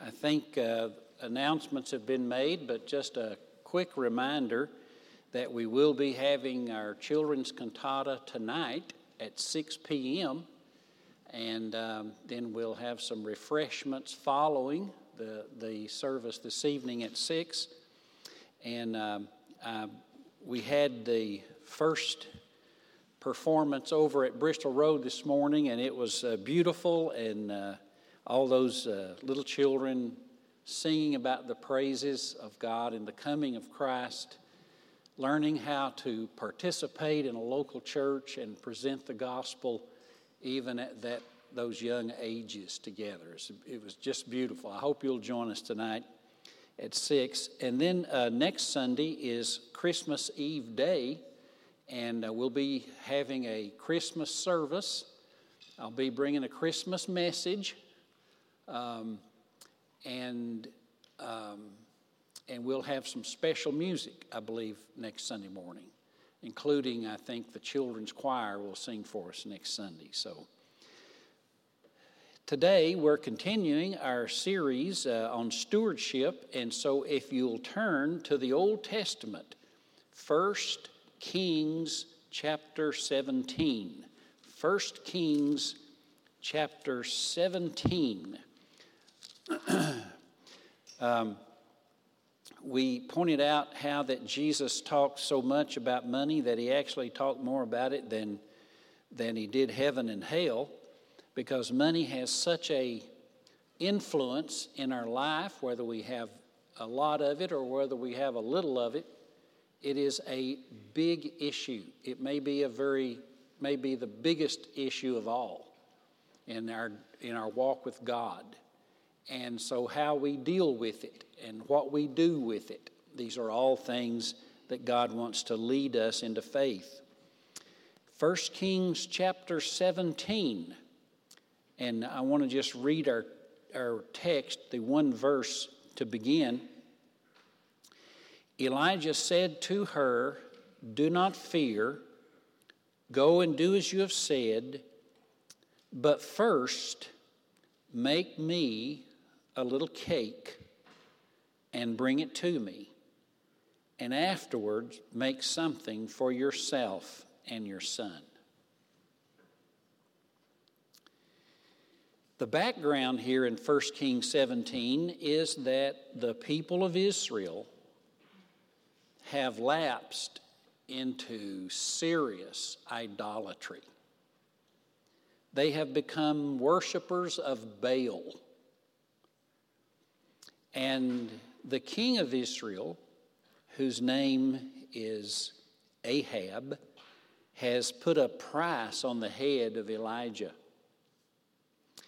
I think uh, announcements have been made, but just a quick reminder that we will be having our children's cantata tonight at 6 p.m. And um, then we'll have some refreshments following the, the service this evening at 6. And um, uh, we had the first performance over at Bristol Road this morning, and it was uh, beautiful, and uh, all those uh, little children singing about the praises of God and the coming of Christ, learning how to participate in a local church and present the gospel even at that those young ages together. It was just beautiful. I hope you'll join us tonight at 6. And then uh, next Sunday is Christmas Eve day, and uh, we'll be having a Christmas service. I'll be bringing a Christmas message, um, and um, and we'll have some special music, I believe, next Sunday morning, including I think the children's choir will sing for us next Sunday. So. Today, we're continuing our series uh, on stewardship, and so if you'll turn to the Old Testament, 1 Kings chapter 17. 1 Kings chapter 17. um, we pointed out how that Jesus talked so much about money that he actually talked more about it than, than he did heaven and hell because money has such a influence in our life, whether we have a lot of it or whether we have a little of it. It is a big issue. It may be a very, may be the biggest issue of all in our in our walk with God. And so, how we deal with it and what we do with it, these are all things that God wants to lead us into faith. 1 Kings chapter 17 and I want to just read our, our text, the one verse to begin. Elijah said to her, Do not fear, go and do as you have said, but first make me a little cake and bring it to me, and afterwards make something for yourself and your son. The background here in 1 Kings 17 is that the people of Israel have lapsed into serious idolatry. They have become worshippers of Baal. And the king of Israel, whose name is Ahab, has put a price on the head of Elijah.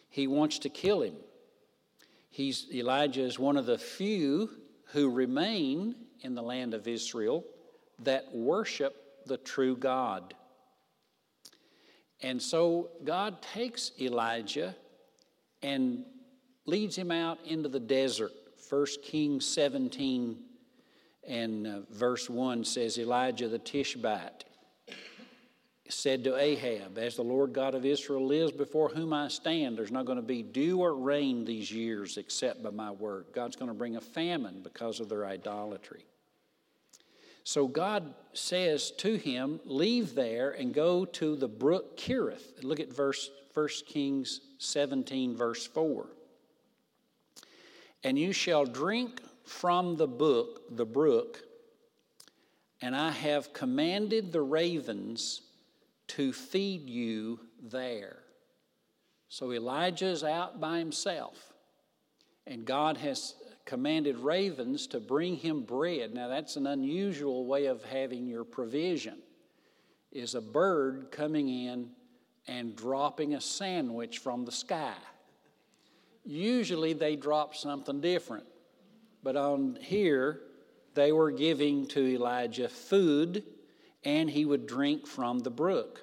He wants to kill him. He's, Elijah is one of the few who remain in the land of Israel that worship the true God. And so God takes Elijah and leads him out into the desert. 1 Kings 17 and uh, verse 1 says Elijah the Tishbite said to Ahab, As the Lord God of Israel lives before whom I stand, there's not going to be dew or rain these years except by my word. God's going to bring a famine because of their idolatry. So God says to him, Leave there and go to the brook Kerith. Look at verse 1 Kings 17, verse 4. And you shall drink from the book, the brook, and I have commanded the ravens to feed you there. So Elijah's out by himself, and God has commanded ravens to bring him bread. Now, that's an unusual way of having your provision, is a bird coming in and dropping a sandwich from the sky. Usually they drop something different, but on here, they were giving to Elijah food and he would drink from the brook.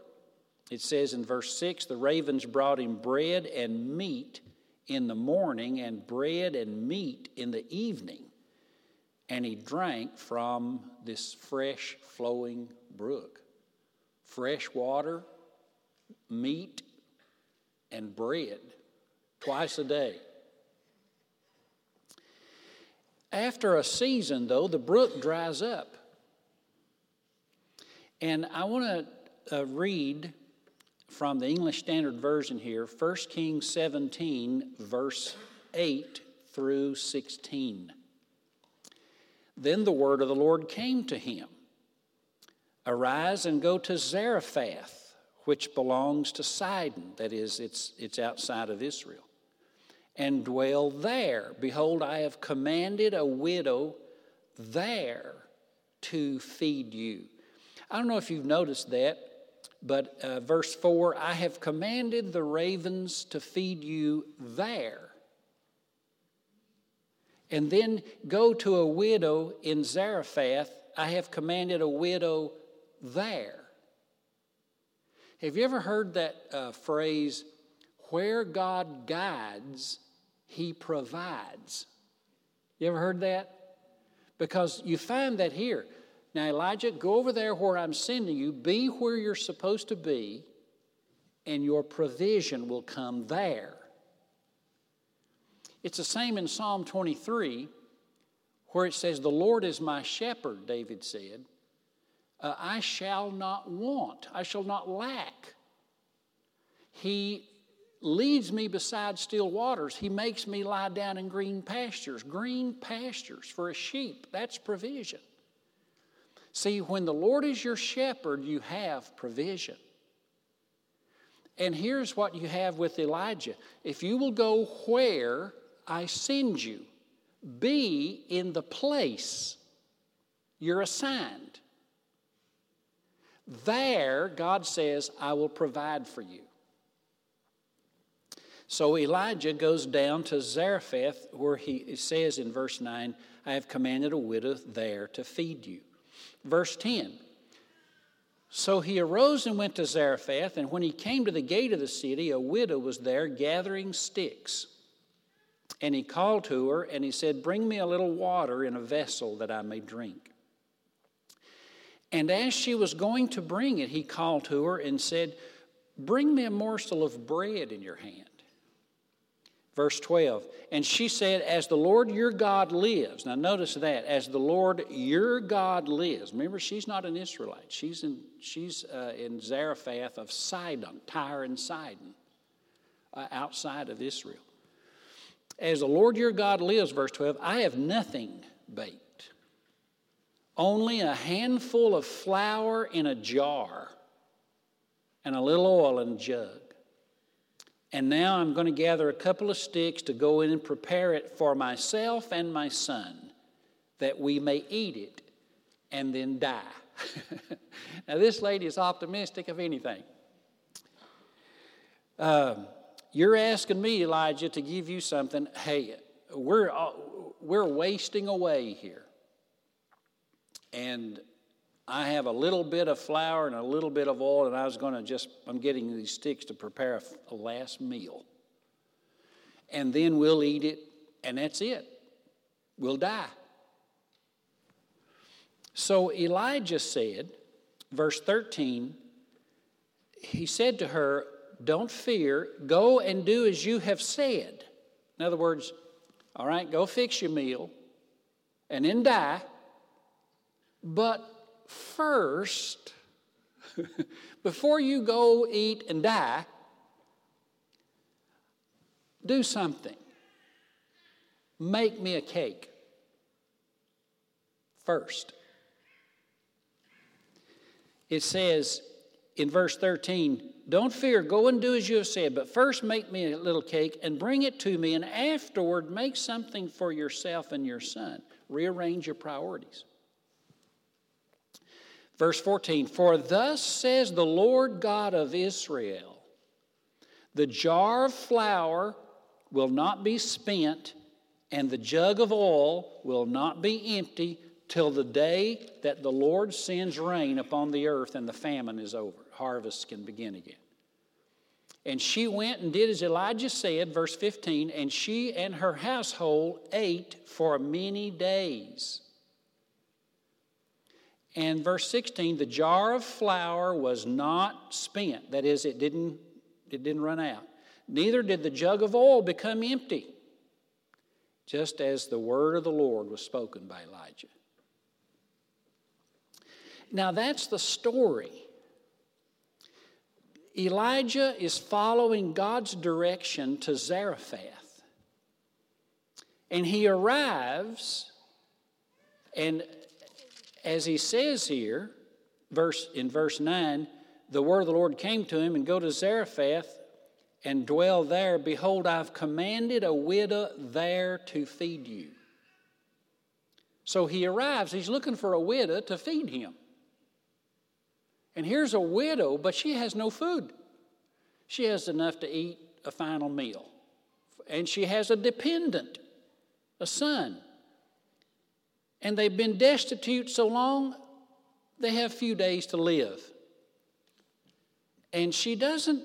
It says in verse 6 the ravens brought him bread and meat in the morning, and bread and meat in the evening. And he drank from this fresh flowing brook. Fresh water, meat, and bread twice a day. after a season, though, the brook dries up. And I want to uh, read from the English Standard Version here 1 Kings 17, verse 8 through 16. Then the word of the Lord came to him Arise and go to Zarephath, which belongs to Sidon, that is, it's, it's outside of Israel, and dwell there. Behold, I have commanded a widow there to feed you. I don't know if you've noticed that, but uh, verse 4 I have commanded the ravens to feed you there. And then go to a widow in Zarephath. I have commanded a widow there. Have you ever heard that uh, phrase, where God guides, he provides? You ever heard that? Because you find that here. Now, Elijah, go over there where I'm sending you, be where you're supposed to be, and your provision will come there. It's the same in Psalm 23, where it says, The Lord is my shepherd, David said. Uh, I shall not want, I shall not lack. He leads me beside still waters. He makes me lie down in green pastures. Green pastures for a sheep, that's provision. See, when the Lord is your shepherd, you have provision. And here's what you have with Elijah if you will go where I send you. Be in the place you're assigned. There, God says, I will provide for you. So Elijah goes down to Zarephath, where he says in verse 9, I have commanded a widow there to feed you. Verse 10 So he arose and went to Zarephath, and when he came to the gate of the city, a widow was there gathering sticks. And he called to her and he said, Bring me a little water in a vessel that I may drink. And as she was going to bring it, he called to her and said, Bring me a morsel of bread in your hand. Verse 12, and she said, As the Lord your God lives. Now notice that, as the Lord your God lives. Remember, she's not an Israelite. She's in, she's, uh, in Zarephath of Sidon, Tyre and Sidon, uh, outside of Israel. As the Lord your God lives, verse 12, I have nothing baked, only a handful of flour in a jar and a little oil in a jug. And now I'm going to gather a couple of sticks to go in and prepare it for myself and my son, that we may eat it and then die. now, this lady is optimistic of anything. Um, you're asking me, Elijah, to give you something. Hey, we're, we're wasting away here. And I have a little bit of flour and a little bit of oil, and I was going to just, I'm getting these sticks to prepare a, a last meal. And then we'll eat it, and that's it. We'll die. So Elijah said, verse 13, he said to her, don't fear. Go and do as you have said. In other words, all right, go fix your meal and then die. But first, before you go eat and die, do something. Make me a cake first. It says in verse 13, don't fear, go and do as you have said, but first make me a little cake and bring it to me, and afterward make something for yourself and your son. Rearrange your priorities. Verse 14 For thus says the Lord God of Israel the jar of flour will not be spent, and the jug of oil will not be empty till the day that the Lord sends rain upon the earth and the famine is over harvest can begin again. And she went and did as Elijah said, verse 15, and she and her household ate for many days. And verse 16, the jar of flour was not spent. That is, it didn't, it didn't run out. Neither did the jug of oil become empty. just as the word of the Lord was spoken by Elijah. Now, that's the story. Elijah is following God's direction to Zarephath. And he arrives, and as he says here, verse, in verse 9, the word of the Lord came to him, and go to Zarephath and dwell there. Behold, I've commanded a widow there to feed you. So he arrives, he's looking for a widow to feed him. And here's a widow, but she has no food. She has enough to eat a final meal. And she has a dependent, a son. And they've been destitute so long, they have few days to live. And she doesn't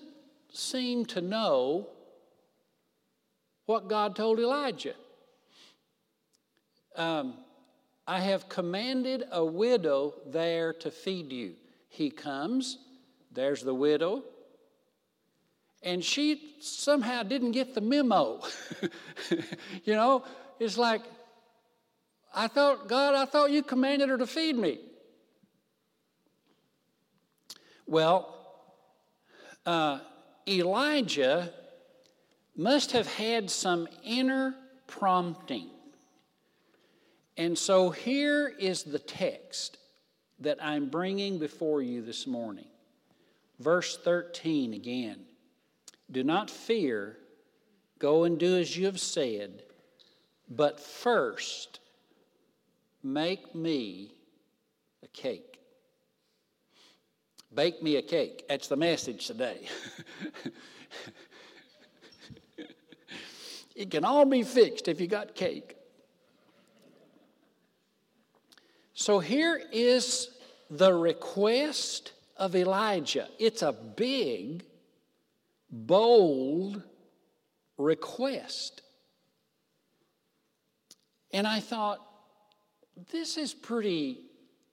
seem to know what God told Elijah. Um, I have commanded a widow there to feed you. He comes, there's the widow, and she somehow didn't get the memo. you know, it's like, I thought, God, I thought you commanded her to feed me. Well, uh, Elijah must have had some inner prompting. And so here is the text that I'm bringing before you this morning. Verse 13 again. Do not fear, go and do as you have said, but first make me a cake. Bake me a cake. That's the message today. it can all be fixed if you got cake. So here is the request of Elijah. It's a big, bold request. And I thought, this is pretty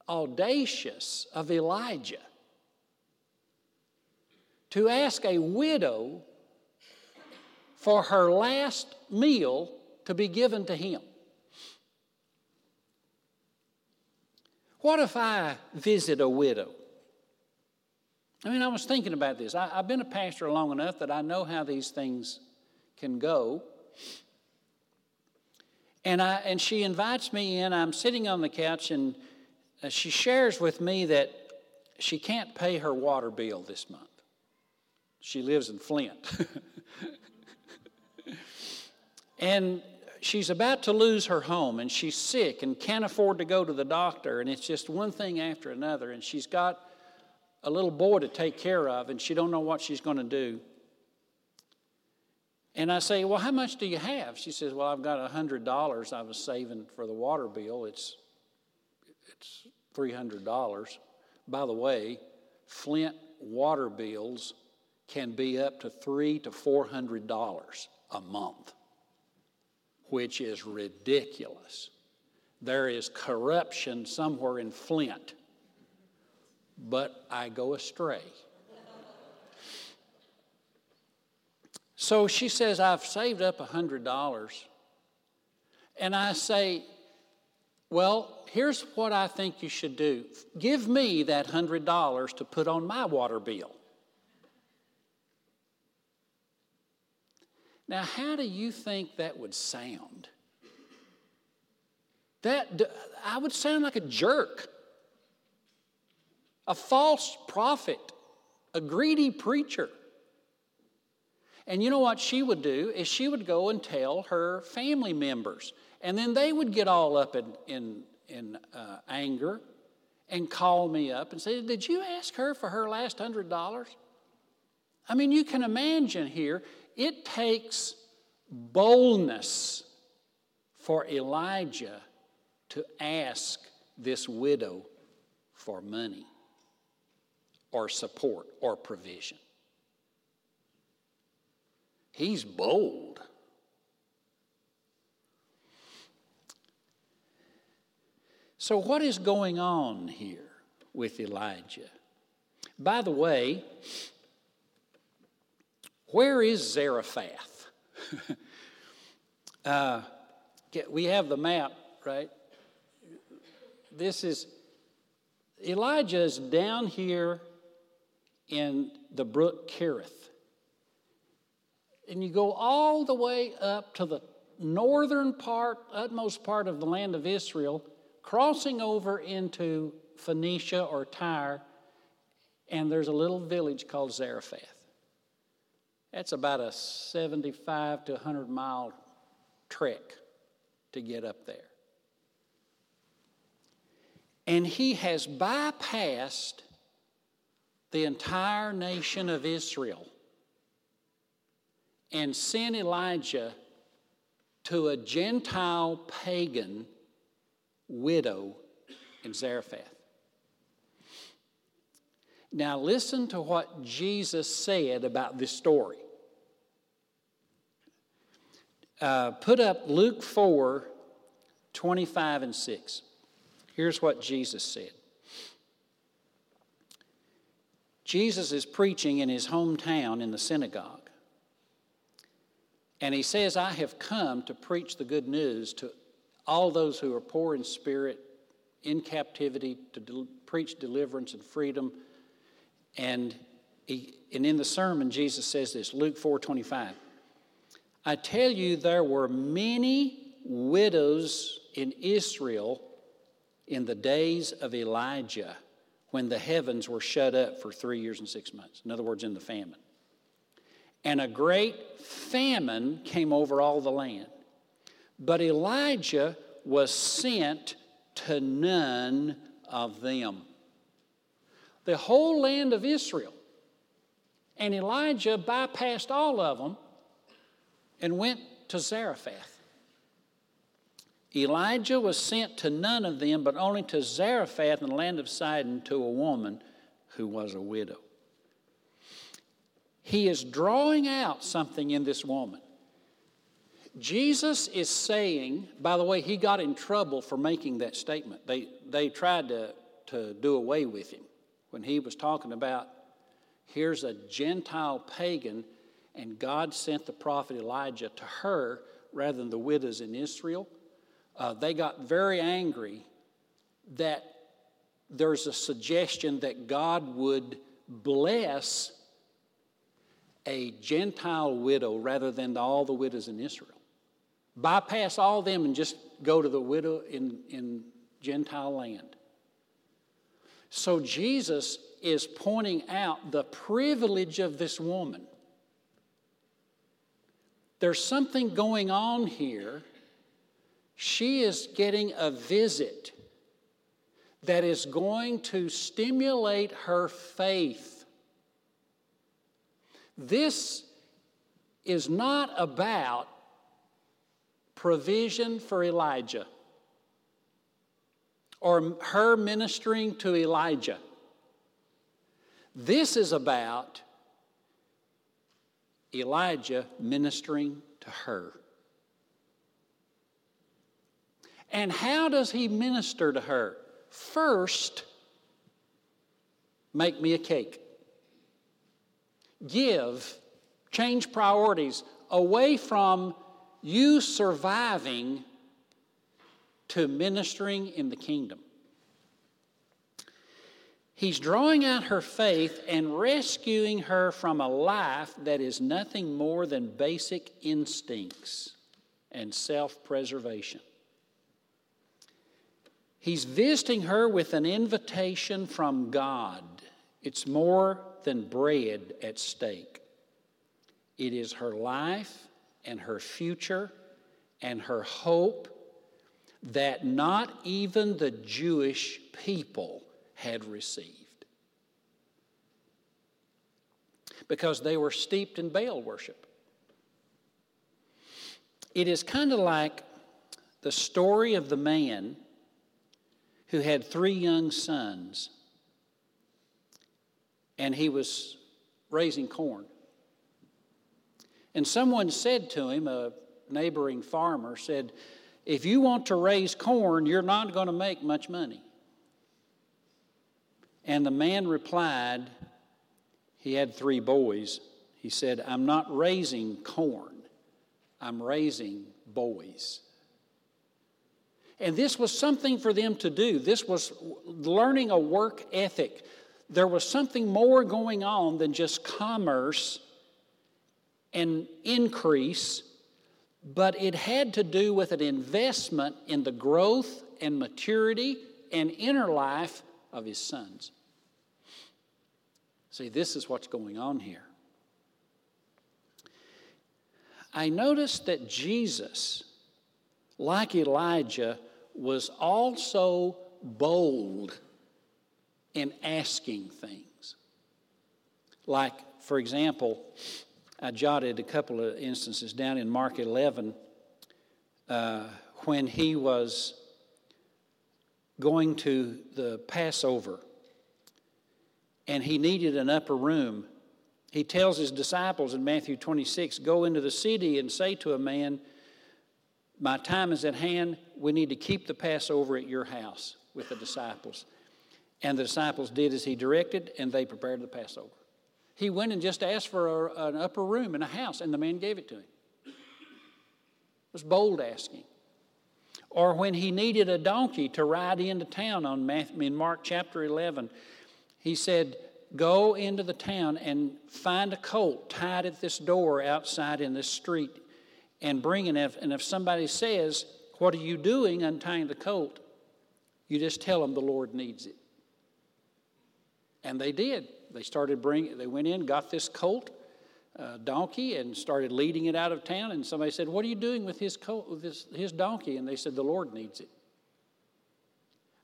audacious of Elijah to ask a widow for her last meal to be given to him. What if I visit a widow? I mean, I was thinking about this. I, have been a pastor long enough that I know how these things can go. And, I, and she invites me in. I'm sitting on the couch, and uh, she shares with me that she can't pay her water bill this month. She lives in Flint. and she's about to lose her home and she's sick and can't afford to go to the doctor and it's just one thing after another and she's got a little boy to take care of and she don't know what she's going to do and i say well how much do you have she says well i've got a hundred dollars i was saving for the water bill it's it's three hundred dollars by the way flint water bills can be up to three to four hundred dollars a month which is ridiculous. There is corruption somewhere in Flint, but I go astray. So she says, I've saved up a $100. And I say, Well, here's what I think you should do give me that $100 to put on my water bill. Now, how do you think that would sound? That I would sound like a jerk, a false prophet, a greedy preacher. And you know what she would do is she would go and tell her family members, and then they would get all up in in, in uh, anger and call me up and say, "Did you ask her for her last hundred dollars?" I mean, you can imagine here it takes boldness for Elijah to ask this widow for money or support or provision. He's bold. So, what is going on here with Elijah? By the way, where is Zarephath? uh, we have the map, right? This is Elijah is down here in the brook Kerith. And you go all the way up to the northern part, utmost part of the land of Israel, crossing over into Phoenicia or Tyre, and there's a little village called Zarephath. That's about a 75 to 100 mile trek to get up there. And he has bypassed the entire nation of Israel and sent Elijah to a Gentile pagan widow in Zarephath. Now, listen to what Jesus said about this story. Uh, put up Luke 4 25 and 6. Here's what Jesus said Jesus is preaching in his hometown in the synagogue. And he says, I have come to preach the good news to all those who are poor in spirit, in captivity, to preach deliverance and freedom. And, he, and in the sermon, Jesus says this Luke 4 25. I tell you, there were many widows in Israel in the days of Elijah when the heavens were shut up for three years and six months. In other words, in the famine. And a great famine came over all the land. But Elijah was sent to none of them. The whole land of Israel. And Elijah bypassed all of them and went to Zarephath. Elijah was sent to none of them, but only to Zarephath in the land of Sidon to a woman who was a widow. He is drawing out something in this woman. Jesus is saying, by the way, he got in trouble for making that statement. They, they tried to, to do away with him when he was talking about here's a Gentile pagan, and God sent the prophet Elijah to her rather than the widows in Israel uh, they got very angry that there's a suggestion that God would bless a Gentile widow rather than all the widows in Israel. Bypass all them and just go to the widow in, in Gentile land. So Jesus is pointing out the privilege of this woman. There's something going on here she is getting a visit that is going to stimulate her faith. This is not about provision for Elijah or her ministering to Elijah. This is about Elijah ministering to her. And how does he minister to her? First, make me a cake. Give, change priorities away from you surviving to ministering in the kingdom. He's drawing out her faith and rescuing her from a life that is nothing more than basic instincts and self preservation. He's visiting her with an invitation from God. It's more than bread at stake, it is her life and her future and her hope that not even the Jewish people had received. Because they were steeped in Baal worship. It is kind of like the story of the man who had three young sons, and he was raising corn. And someone said to him, a neighboring farmer said, If you want to raise corn, you're not going to make much money. And the man replied, He had three boys. He said, I'm not raising corn, I'm raising boys. And this was something for them to do. This was learning a work ethic. There was something more going on than just commerce and increase, but it had to do with an investment in the growth and maturity and inner life of his sons. See, this is what's going on here. I noticed that Jesus, like Elijah, was also bold in asking things. Like, for example, I jotted a couple of instances down in Mark 11 uh, when he was going to the Passover and he needed an upper room. He tells his disciples in Matthew 26 Go into the city and say to a man, My time is at hand. We need to keep the Passover at your house with the disciples. And the disciples did as he directed, and they prepared the Passover. He went and just asked for a, an upper room in a house, and the man gave it to him. It was bold asking. Or when he needed a donkey to ride into town on Matthew, in Mark chapter 11, he said, Go into the town and find a colt tied at this door outside in this street and bring it. And if somebody says, What are you doing untying the colt? You just tell them the Lord needs it. And they did. They started bringing, they went in, got this colt, uh, donkey, and started leading it out of town. And somebody said, What are you doing with his, colt, with his, his donkey? And they said, The Lord needs it.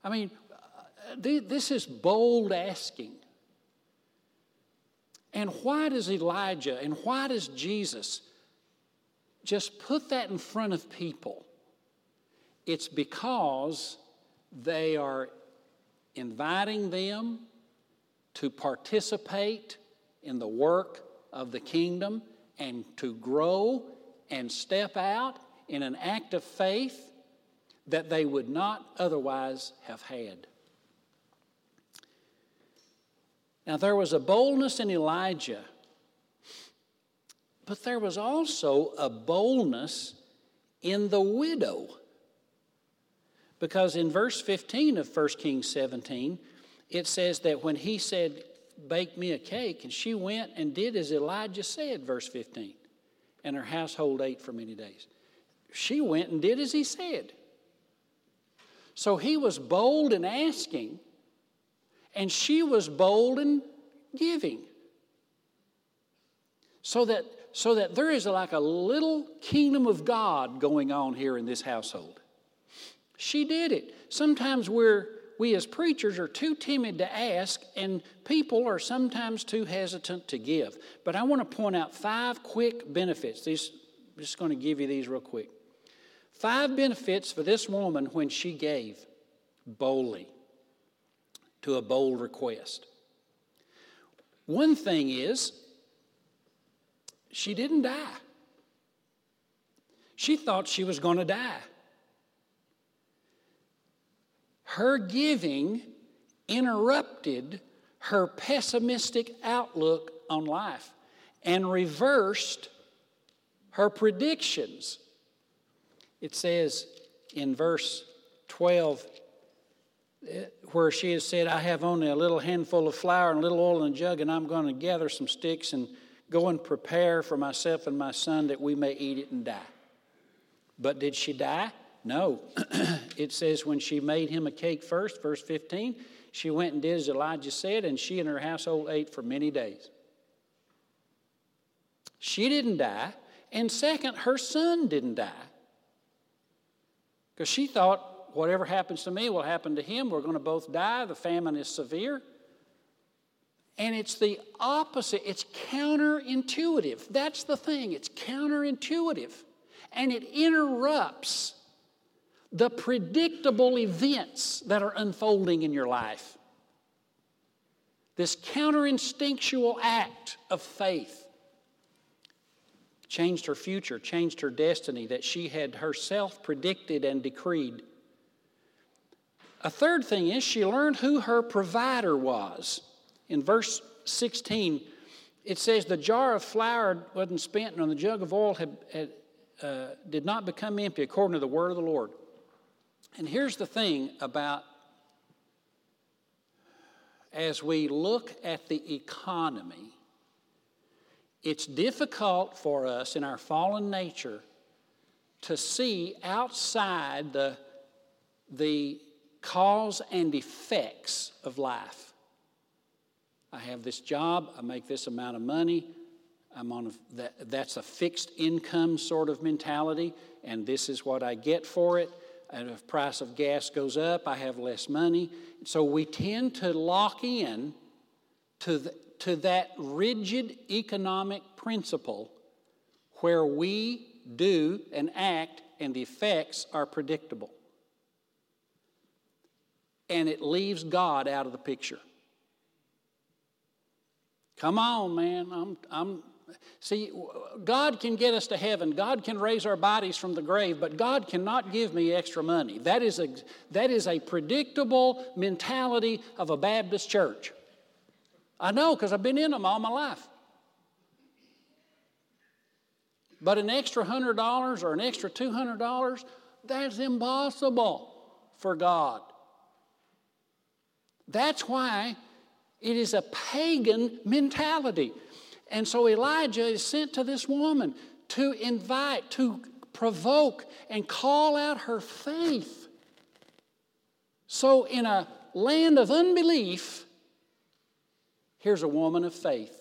I mean, uh, this is bold asking. And why does Elijah and why does Jesus just put that in front of people? It's because they are inviting them to participate in the work of the kingdom and to grow and step out in an act of faith that they would not otherwise have had. Now, there was a boldness in Elijah, but there was also a boldness in the widow. Because in verse 15 of 1 Kings 17, it says that when he said, Bake me a cake, and she went and did as Elijah said, verse 15, and her household ate for many days. She went and did as he said. So he was bold in asking, and she was bold in giving. So that, so that there is like a little kingdom of God going on here in this household. She did it. Sometimes we're we as preachers are too timid to ask, and people are sometimes too hesitant to give. But I want to point out five quick benefits. These, I'm just going to give you these real quick. Five benefits for this woman when she gave boldly to a bold request. One thing is, she didn't die. She thought she was going to die her giving interrupted her pessimistic outlook on life and reversed her predictions. It says in verse 12, eh, where she has said, I have only a little handful of flour and a little oil in a jug, and I'm going to gather some sticks and go and prepare for myself and my son that we may eat it and die. But did she die? No. it says when she made him a cake first, verse 15, she went and did as Elijah said, and she and her household ate for many days. She didn't die. And second, her son didn't die. Because she thought, whatever happens to me will happen to him. We're going to both die. The famine is severe. And it's the opposite. It's counterintuitive. That's the thing. It's counterintuitive. And it interrupts the predictable events that are unfolding in your life. This counterinstinctual act of faith changed her future, changed her destiny that she had herself predicted and decreed. A third thing is she learned who her provider was. In verse 16, it says, The jar of flour wasn't spent, and the jug of oil had, had, uh, did not become empty, according to the word of the Lord. And here's the thing about as we look at the economy, it's difficult for us in our fallen nature to see outside the, the cause and effects of life. I have this job, I make this amount of money, I'm on a, that, that's a fixed income sort of mentality, and this is what I get for it. And if price of gas goes up, I have less money. So we tend to lock in to, the, to that rigid economic principle where we do and act and the effects are predictable. And it leaves God out of the picture. Come on, man. I'm, I'm, see, God can get us to heaven. God can raise our bodies from the grave, but God cannot give me extra money. That is a, that is a predictable mentality of a Baptist church. I know because I've been in them all my life. But an extra $100 or an extra $200, that's impossible for God. That's why it is a pagan mentality. And so Elijah is sent to this woman to invite, to provoke, and call out her faith. So, in a land of unbelief, here's a woman of faith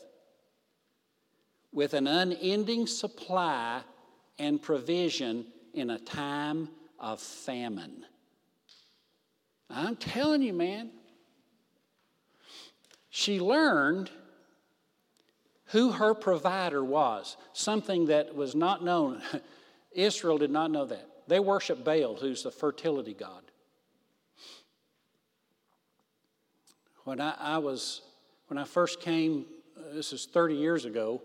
with an unending supply and provision in a time of famine. I'm telling you, man, she learned who her provider was, something that was not known. Israel did not know that. They worship Baal, who's the fertility god. When I, I was, when I first came, uh, this is 30 years ago,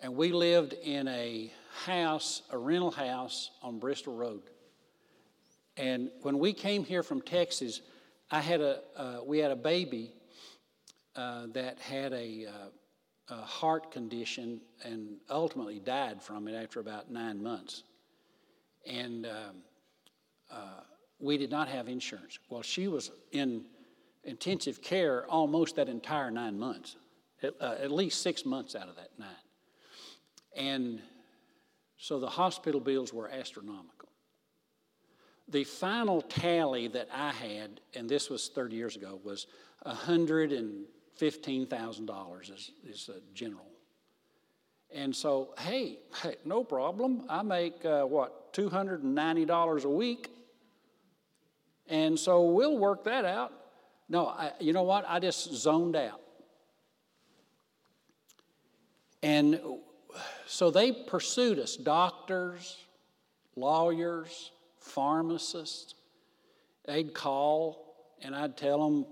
and we lived in a house, a rental house on Bristol Road. And when we came here from Texas, I had a, uh, we had a baby uh, that had a, uh, a, heart condition and ultimately died from it after about nine months. And um, uh, we did not have insurance. Well, she was in intensive care almost that entire nine months, at, uh, at least six months out of that nine. And so the hospital bills were astronomical the final tally that I had, and this was 30 years ago, was $115,000 is, is a general. And so, hey, hey, no problem. I make uh, what, $290 a week? And so we'll work that out. No, I, you know what? I just zoned out. And so they pursued us doctors, lawyers, pharmacists. They'd call, and I'd tell them,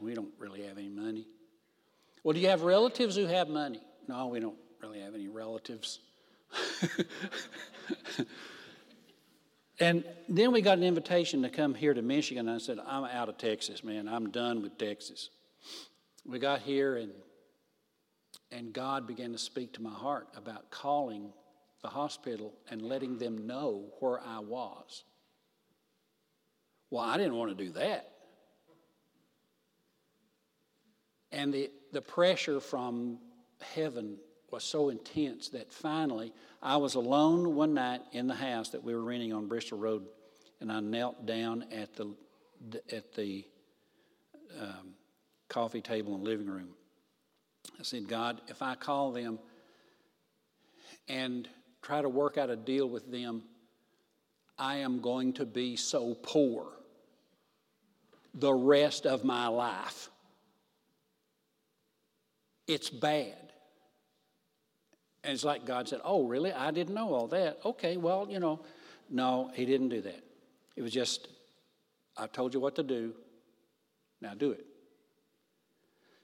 we don't really have any money. Well, do you have relatives who have money? No, we don't really have any relatives. and then we got an invitation to come here to Michigan. I said, I'm out of Texas, man. I'm done with Texas. We got here, and, and God began to speak to my heart about calling the hospital and letting them know where I was. Well, I didn't want to do that. And the, the pressure from heaven was so intense that finally I was alone one night in the house that we were renting on Bristol Road, and I knelt down at the at the um, coffee table and living room. I said, God, if I call them and try to work out a deal with them, I am going to be so poor the rest of my life. It's bad. And it's like God said, Oh, really? I didn't know all that. Okay, well, you know. No, He didn't do that. It was just, I told you what to do. Now do it.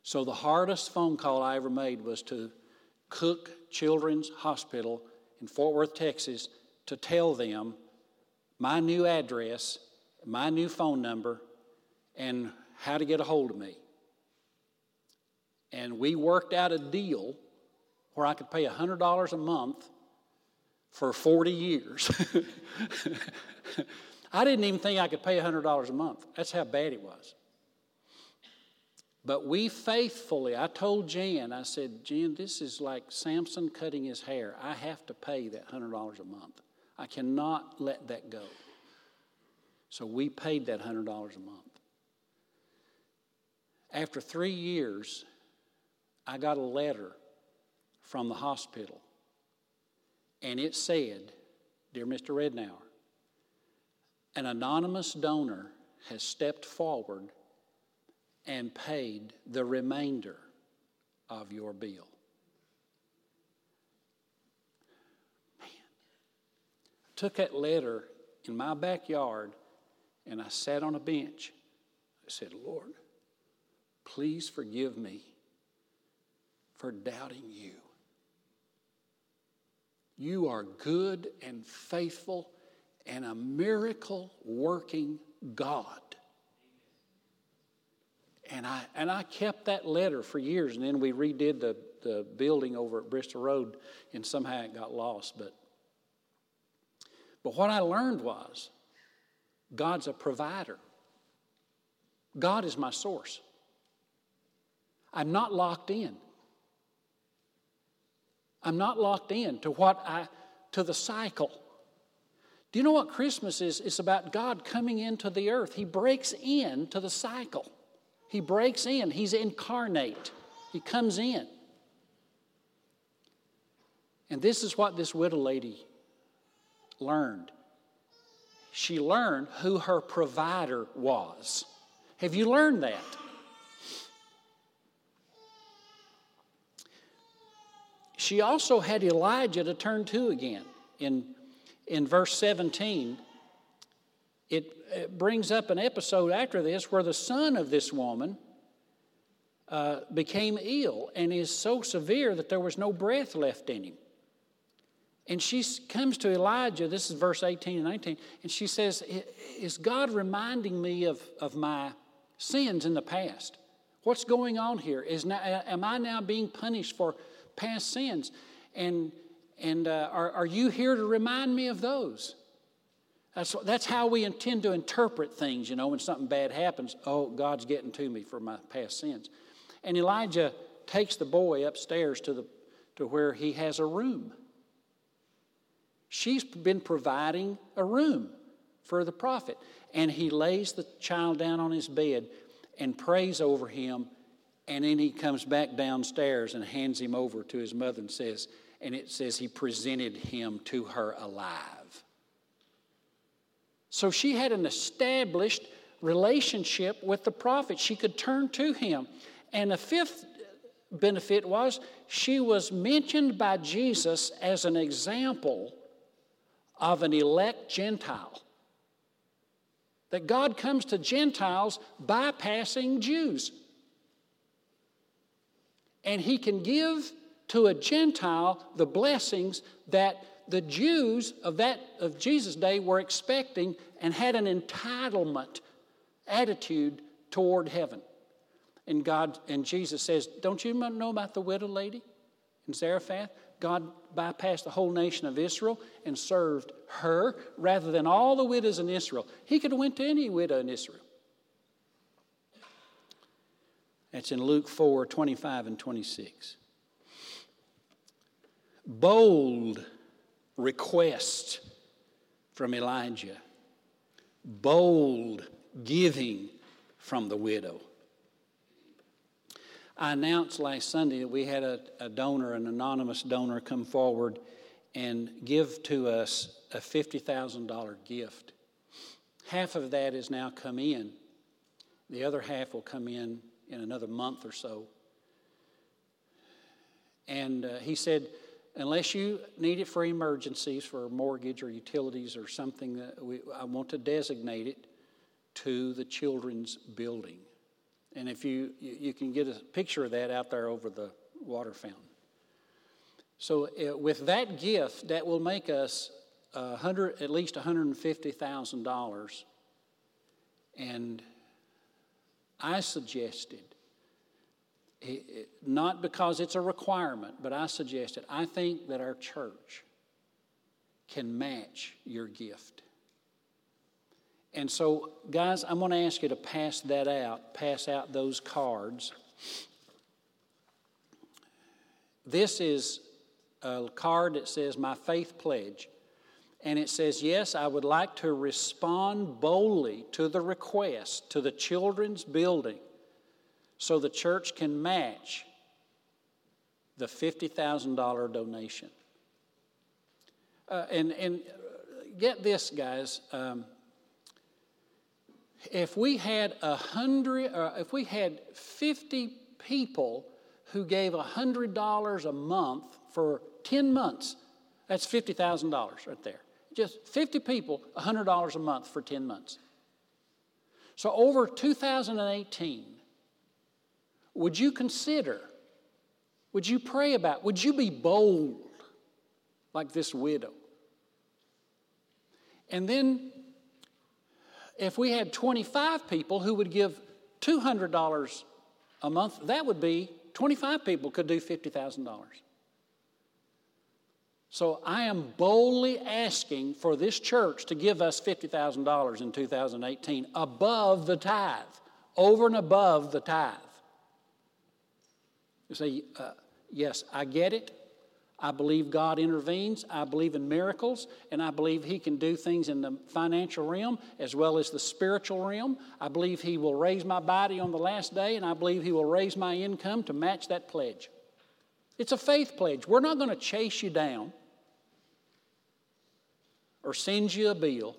So the hardest phone call I ever made was to Cook Children's Hospital in Fort Worth, Texas, to tell them my new address, my new phone number, and how to get a hold of me. And we worked out a deal where I could pay $100 a month for 40 years. I didn't even think I could pay $100 a month. That's how bad it was. But we faithfully, I told Jan, I said, Jan, this is like Samson cutting his hair. I have to pay that $100 a month. I cannot let that go. So we paid that $100 a month. After three years, I got a letter from the hospital, and it said, Dear Mr. Rednauer, an anonymous donor has stepped forward and paid the remainder of your bill. I took that letter in my backyard and I sat on a bench. I said, Lord, please forgive me for doubting you. You are good and faithful and a miracle working God. And I, and I kept that letter for years, and then we redid the, the building over at Bristol Road, and somehow it got lost. But, but what I learned was God's a provider, God is my source. I'm not locked in. I'm not locked in to what I to the cycle. Do you know what Christmas is? It's about God coming into the earth. He breaks in to the cycle. He breaks in. He's incarnate. He comes in. And this is what this widow lady learned. She learned who her provider was. Have you learned that? She also had Elijah to turn to again. In, in verse 17, it, it brings up an episode after this where the son of this woman uh, became ill and is so severe that there was no breath left in him. And she comes to Elijah, this is verse 18 and 19, and she says, Is God reminding me of, of my sins in the past? What's going on here? Is now, am I now being punished for past sins. And, and uh, are, are you here to remind me of those? That's, that's how we intend to interpret things, you know, when something bad happens. Oh, God's getting to me for my past sins. And Elijah takes the boy upstairs to, the, to where he has a room. She's been providing a room for the prophet. And he lays the child down on his bed and prays over him and then he comes back downstairs and hands him over to his mother and says, and it says he presented him to her alive. So she had an established relationship with the prophet. She could turn to him. And the fifth benefit was she was mentioned by Jesus as an example of an elect Gentile. That God comes to Gentiles bypassing Jews and he can give to a Gentile the blessings that the Jews of that of Jesus' day were expecting and had an entitlement attitude toward heaven. And God and Jesus says, Don't you know about the widow lady in Zarephath? God bypassed the whole nation of Israel and served her rather than all the widows in Israel. He could have went to any widow in Israel. That's in Luke 4 25 and 26. Bold request from Elijah, bold giving from the widow. I announced last Sunday that we had a, a, donor, an anonymous donor, come forward and give to us a $50,000 gift. Half of that has now come in, the other half will come in in another month or so. And uh, he said, unless you need it for emergencies, for a mortgage or utilities or something, that we, I want to designate it to the children's building. And if you, you can get a picture of that out there over the water fountain. So uh, with that gift, that will make us a hundred, at least $150,000. And I suggested, not because it's a requirement, but I suggested, I think that our church can match your gift. And so, guys, I'm going to ask you to pass that out, pass out those cards. This is a card that says My Faith Pledge. And it says, Yes, I would like to respond boldly to the request to the children's building so the church can match the $50,000 donation. Uh, and, and get this, guys. Um, if we had a hundred, uh, if we had 50 people who gave $100 a month for 10 months, that's $50,000 right there. Just 50 people, $100 a month for 10 months. So over 2018, would you consider, would you pray about, would you be bold like this widow? And then if we had 25 people who would give $200 a month, that would be 25 people could do $50,000. So I am boldly asking for this church to give us $50,000 in 2018 above the tithe, over and above the tithe. You say, uh, yes, I get it. I believe God intervenes. I believe in miracles, and I believe He can do things in the financial realm as well as the spiritual realm. I believe He will raise my body on the last day, and I believe He will raise my income to match that pledge. It's a faith pledge. We're not going to chase you down or send you a bill.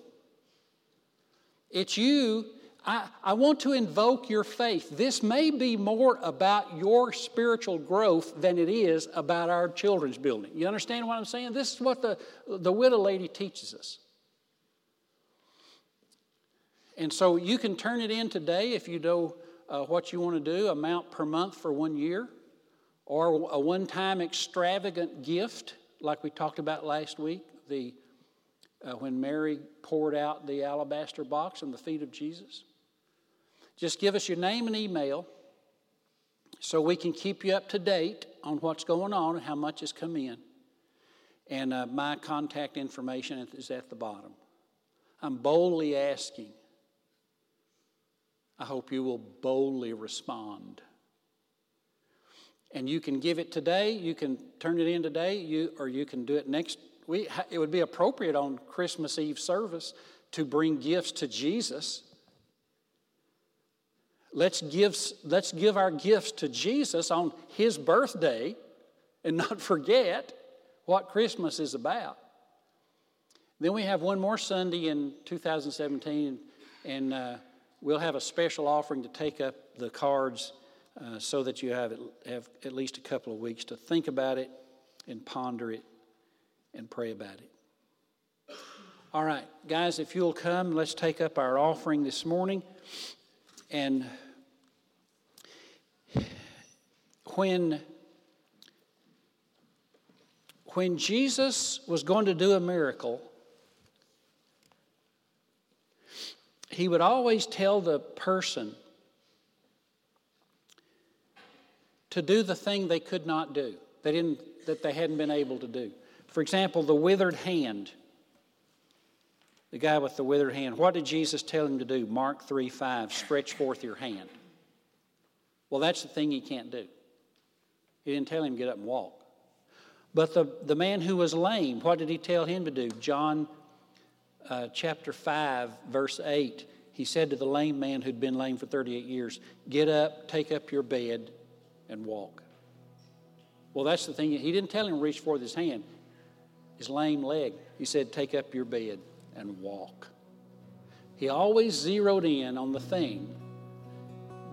It's you I, I want to invoke your faith. This may be more about your spiritual growth than it is about our children's building. You understand what I'm saying? This is what the, the widow lady teaches us. And so you can turn it in today if you know uh, what you want to do, amount per month for one year, or a one time extravagant gift, like we talked about last week, the, uh, when Mary poured out the alabaster box on the feet of Jesus. Just give us your name and email so we can keep you up to date on what's going on and how much has come in. And uh, my contact information is at the bottom. I'm boldly asking. I hope you will boldly respond. And you can give it today, you can turn it in today, you, or you can do it next week. It would be appropriate on Christmas Eve service to bring gifts to Jesus Let's give, let's give our gifts to Jesus on his birthday and not forget what Christmas is about. Then we have one more Sunday in 2017, and uh, we'll have a special offering to take up the cards uh, so that you have, have at least a couple of weeks to think about it and ponder it and pray about it. All right, guys, if you'll come, let's take up our offering this morning. And when, when Jesus was going to do a miracle, he would always tell the person to do the thing they could not do, they didn't, that they hadn't been able to do. For example, the withered hand. The guy with the withered hand. What did Jesus tell him to do? Mark 3 5, stretch forth your hand. Well, that's the thing he can't do. He didn't tell him to get up and walk. But the, the man who was lame, what did he tell him to do? John uh, chapter 5, verse 8. He said to the lame man who'd been lame for 38 years, Get up, take up your bed, and walk. Well, that's the thing. He didn't tell him to reach forth his hand, his lame leg. He said, Take up your bed and walk. He always zeroed in on the thing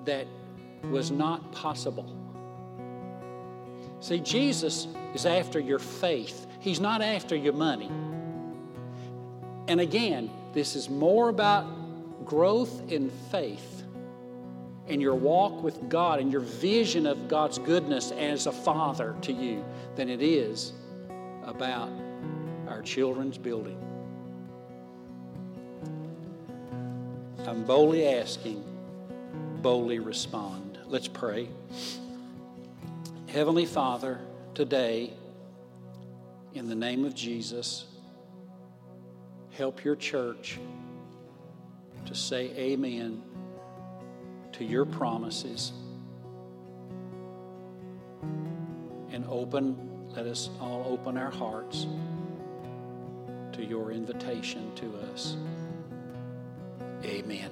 that was not possible. See, Jesus is after your faith, He's not after your money. And again, this is more about growth in faith and your walk with God and your vision of God's goodness as a father to you than it is about our children's building. I'm boldly asking, boldly respond. Let's pray. Heavenly Father, today, in the name of Jesus, help your church to say amen to your promises and open, let us all open our hearts to your invitation to us. Amen.